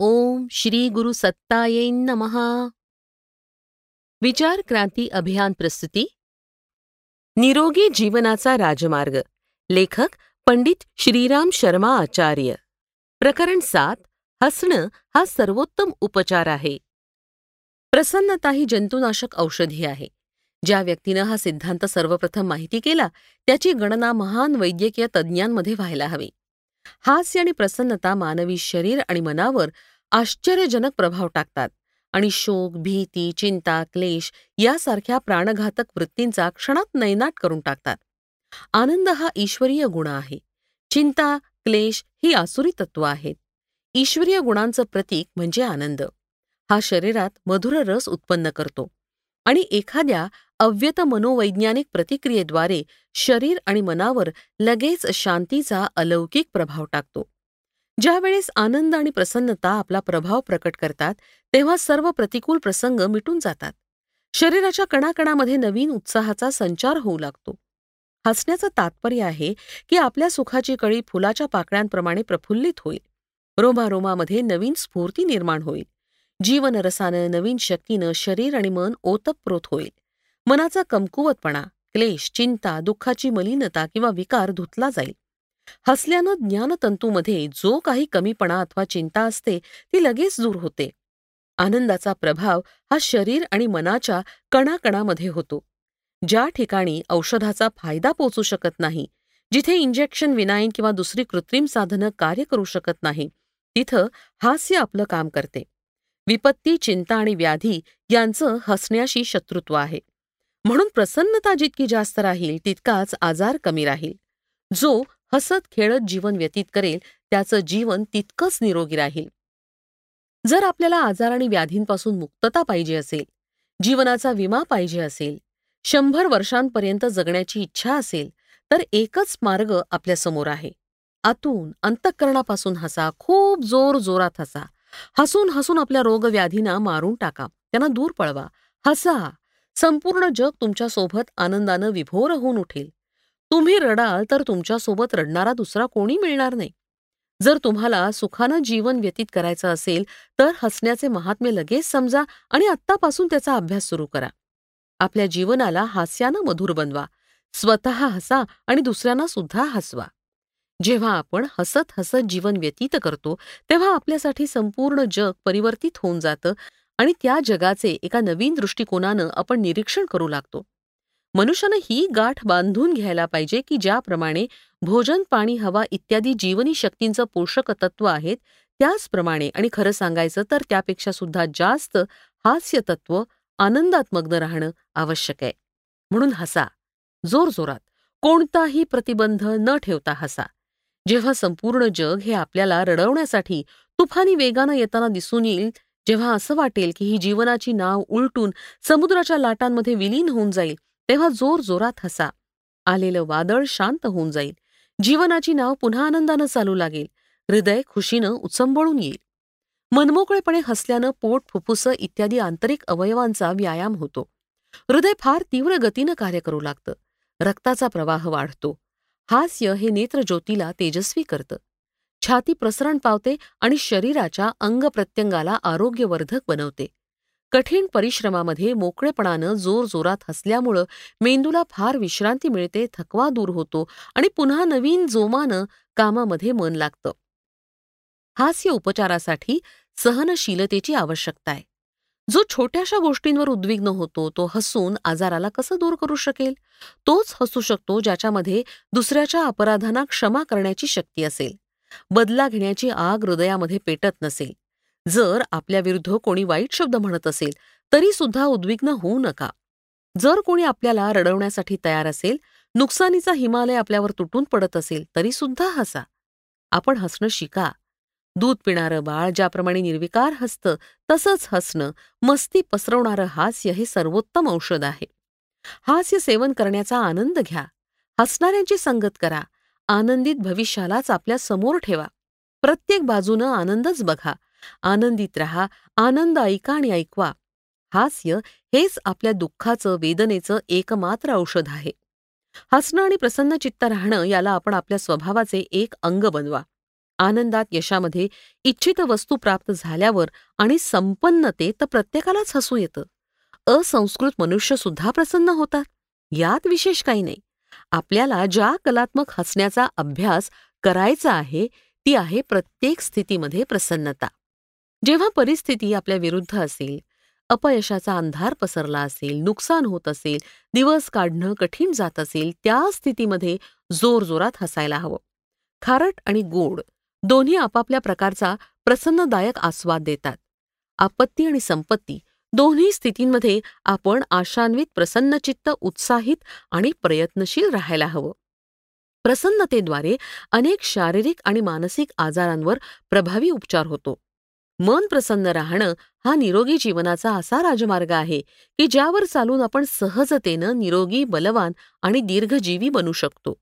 ओम श्री गुरु सत्ताये नमहा विचार क्रांती अभियान प्रस्तुती। निरोगी जीवनाचा राजमार्ग। लेखक पंडित श्रीराम शर्मा आचार्य। प्रकरण सात हसणं हा सर्वोत्तम उपचार आहे। प्रसन्नता ही जंतुनाशक औषधी आहे। ज्या व्यक्तीनं हा सिद्धांत सर्वप्रथम माहिती केला त्याची गणना महान वैद्यकीय तज्ज्ञांमध्ये व्हायला हवी. हास्य आणि प्रसन्नता मानवी शरीर आणि मनावर आश्चर्यजनक प्रभाव टाकतात. आणि शोक भीती चिंता क्लेश यासारख्या प्राणघातक वृत्तींचा क्षणात नैनाट करून टाकतात. आनंद हा ईश्वरीय गुण आहे. चिंता क्लेश ही आसुरी तत्व आहेत. ईश्वरीय गुणांचं प्रतीक म्हणजे आनंद. हा शरीरात मधुर रस उत्पन्न करतो. आणि एखाद्या अव्यत मनोवैज्ञानिक प्रतिक्रियेद्वारे शरीर आणि मनावर लगेच शांतीचा अलौकिक प्रभाव टाकतो. ज्यावेळेस आनंद आणि प्रसन्नता आपला प्रभाव प्रकट करतात तेव्हा सर्व प्रतिकूल प्रसंग मिटून जातात. शरीराच्या कणाकणामध्ये नवीन उत्साहाचा संचार होऊ लागतो. हसण्याचं तात्पर्य आहे की आपल्या सुखाची कळी फुलाच्या पाकळ्यांप्रमाणे प्रफुल्लित होईल. रोमारोमामध्ये नवीन स्फूर्ती निर्माण होईल. जीवनरसानं नवीन शक्तीनं शरीर आणि मन ओतप्रोत होईल. मनाचा कमकुवतपणा क्लेश चिंता दुःखाची मलिनता किंवा विकार धुतला जाईल. हसल्यानं ज्ञानतंतूमध्ये जो काही कमीपणा अथवा चिंता असते ती लगेच दूर होते. आनंदाचा प्रभाव हा शरीर आणि मनाच्या कणाकणामध्ये होतो. ज्या ठिकाणी औषधाचा फायदा पोचू शकत नाही जिथे इंजेक्शन विनाईन किंवा दुसरी कृत्रिम साधनं कार्य करू शकत नाही तिथं हास्य आपलं काम करते. विपत्ती चिंता आणि व्याधी यांचं हसण्याशी शत्रुत्व आहे. म्हणून प्रसन्नता जितकी जास्त राहील तितकाच आजार कमी राहील. जो हसत खेळत जीवन व्यतीत करेल त्याचं जीवन तितकंच निरोगी राहील. जर आपल्याला आजार आणि व्याधींपासून मुक्तता पाहिजे असेल जीवनाचा विमा पाहिजे असेल शंभर वर्षांपर्यंत जगण्याची इच्छा असेल तर एकच मार्ग आपल्यासमोर आहे. आतून अंतःकरणापासून हसा खूप जोर जोरात हसा. हसून हसून आपल्या रोगव्याधींना मारून टाका त्यांना दूर पळवा. हसा. संपूर्ण जग तुमच्यासोबत आनंदानं विभोर होऊन उठेल. तुम्ही रडाल तर तुमच्यासोबत रडणारा दुसरा कोणी मिळणार नाही. जर तुम्हाला सुखानं जीवन व्यतीत करायचं असेल तर हसण्याचे महात्म्य लगेच समजा आणि आत्तापासून त्याचा अभ्यास सुरू करा. आपल्या जीवनाला हास्यानं मधुर बनवा. स्वतः हसा आणि दुसऱ्यांना सुद्धा हसवा. जेव्हा आपण हसत हसत जीवन व्यतीत करतो तेव्हा आपल्यासाठी संपूर्ण जग परिवर्तित होऊन जातं आणि त्या जगाचे एका नवीन दृष्टिकोनानं आपण निरीक्षण करू लागतो. मनुष्यानं ही गाठ बांधून घ्यायला पाहिजे की ज्याप्रमाणे भोजन पाणी हवा इत्यादी जीवनी शक्तींचं पोषक तत्व आहेत त्याचप्रमाणे आणि खरं सांगायचं तर त्यापेक्षा सुद्धा जास्त हास्य तत्व आनंदात मग्न राहणं आवश्यक आहे. म्हणून हसा. जोरजोरात कोणताही प्रतिबंध न ठेवता हसा. जेव्हा संपूर्ण जग हे आपल्याला रडवण्यासाठी तुफानी वेगानं येताना दिसून येईल जेव्हा असं वाटेल की ही जीवनाची नाव उलटून समुद्राच्या लाटांमध्ये विलीन होऊन जाईल तेव्हा जोर जोरात हसा. आलेलं वादळ शांत होऊन जाईल. जीवनाची नाव पुन्हा आनंदानं चालू लागेल. हृदय खुशीनं उचंबळून येईल. मनमोकळेपणे हसल्यानं पोट फुफ्फुसं इत्यादी आंतरिक अवयवांचा व्यायाम होतो. हृदय फार तीव्र गतीनं कार्य करू लागतं. रक्ताचा प्रवाह वाढतो. हास्य हे नेत्रज्योतीला तेजस्वी करतं. छाती प्रसरण पावते आणि शरीराच्या अंगप्रत्यंगाला आरोग्यवर्धक बनवते. कठीण परिश्रमामध्ये मोकळेपणानं जोर जोरात हसल्यामुळं मेंदूला फार विश्रांती मिळते थकवा दूर होतो आणि पुन्हा नवीन जोमानं कामामध्ये मन लागतं. हास्य उपचारासाठी सहनशीलतेची आवश्यकता आहे. जो छोट्याशा गोष्टींवर उद्विग्न होतो तो हसून आजाराला कसं दूर करू शकेल? तोच हसू शकतो ज्याच्यामध्ये दुसऱ्याच्या अपराधांना क्षमा करण्याची शक्ती असेल. बदला घेण्याची आग हृदयामध्ये पेटत नसेल. जर आपल्याविरुद्ध कोणी वाईट शब्द म्हणत असेल तरी सुद्धा उद्विग्न होऊ नका. जर कोणी आपल्याला रडवण्यासाठी तयार असेल नुकसानीचा हिमालय आपल्यावर तुटून पडत असेल तरी सुद्धा हसा. आपण हसणं शिका. दूध पिणारं बाळ ज्याप्रमाणे निर्विकार हसतं तसंच हसणं मस्ती पसरवणारं हास्य हे सर्वोत्तम औषध आहे. हास्य सेवन करण्याचा आनंद घ्या. हसणाऱ्यांची संगत करा. आनंदित भविष्यालाच आपल्यासमोर ठेवा. प्रत्येक बाजूनं आनंदच बघा. आनंदित रहा आनंद ऐका आणि ऐकवा. हास्य हेच आपल्या दुःखाचं वेदनेचं एकमात्र औषध आहे. हसणं आणि प्रसन्न चित्त राहणं याला आपण आपल्या स्वभावाचे एक अंग बनवा. आनंदात यशामध्ये इच्छित वस्तू प्राप्त झाल्यावर आणि संपन्नते तर प्रत्येकालाच हसू येतं. असंस्कृत मनुष्य सुद्धा प्रसन्न होतात. यात विशेष काही नाही. आपल्याला ज्या कलात्मक हसण्याचा अभ्यास करायचा आहे ती आहे प्रत्येक स्थितीमध्ये प्रसन्नता. जेव्हा परिस्थिती आपल्या विरुद्ध असेल अपयशाचा अंधार पसरला असेल नुकसान होत असेल दिवस काढणं कठीण जात असेल त्या स्थितीमध्ये जोरजोरात हसायला हवं. खारट आणि गोड दोन्ही आपापल्या प्रकारचा प्रसन्नदायक आस्वाद देतात. आपत्ती आणि संपत्ती दोन्ही स्थितींमध्ये आपण आशान्वित प्रसन्नचित्त उत्साहित आणि प्रयत्नशील राहायला हवं. प्रसन्नतेद्वारे अनेक शारीरिक आणि मानसिक आजारांवर प्रभावी उपचार होतो. मन प्रसन्न राहणं हा निरोगी जीवनाचा असा राजमार्ग आहे की ज्यावर चालून आपण सहजतेनं निरोगी बलवान आणि दीर्घजीवी बनू शकतो.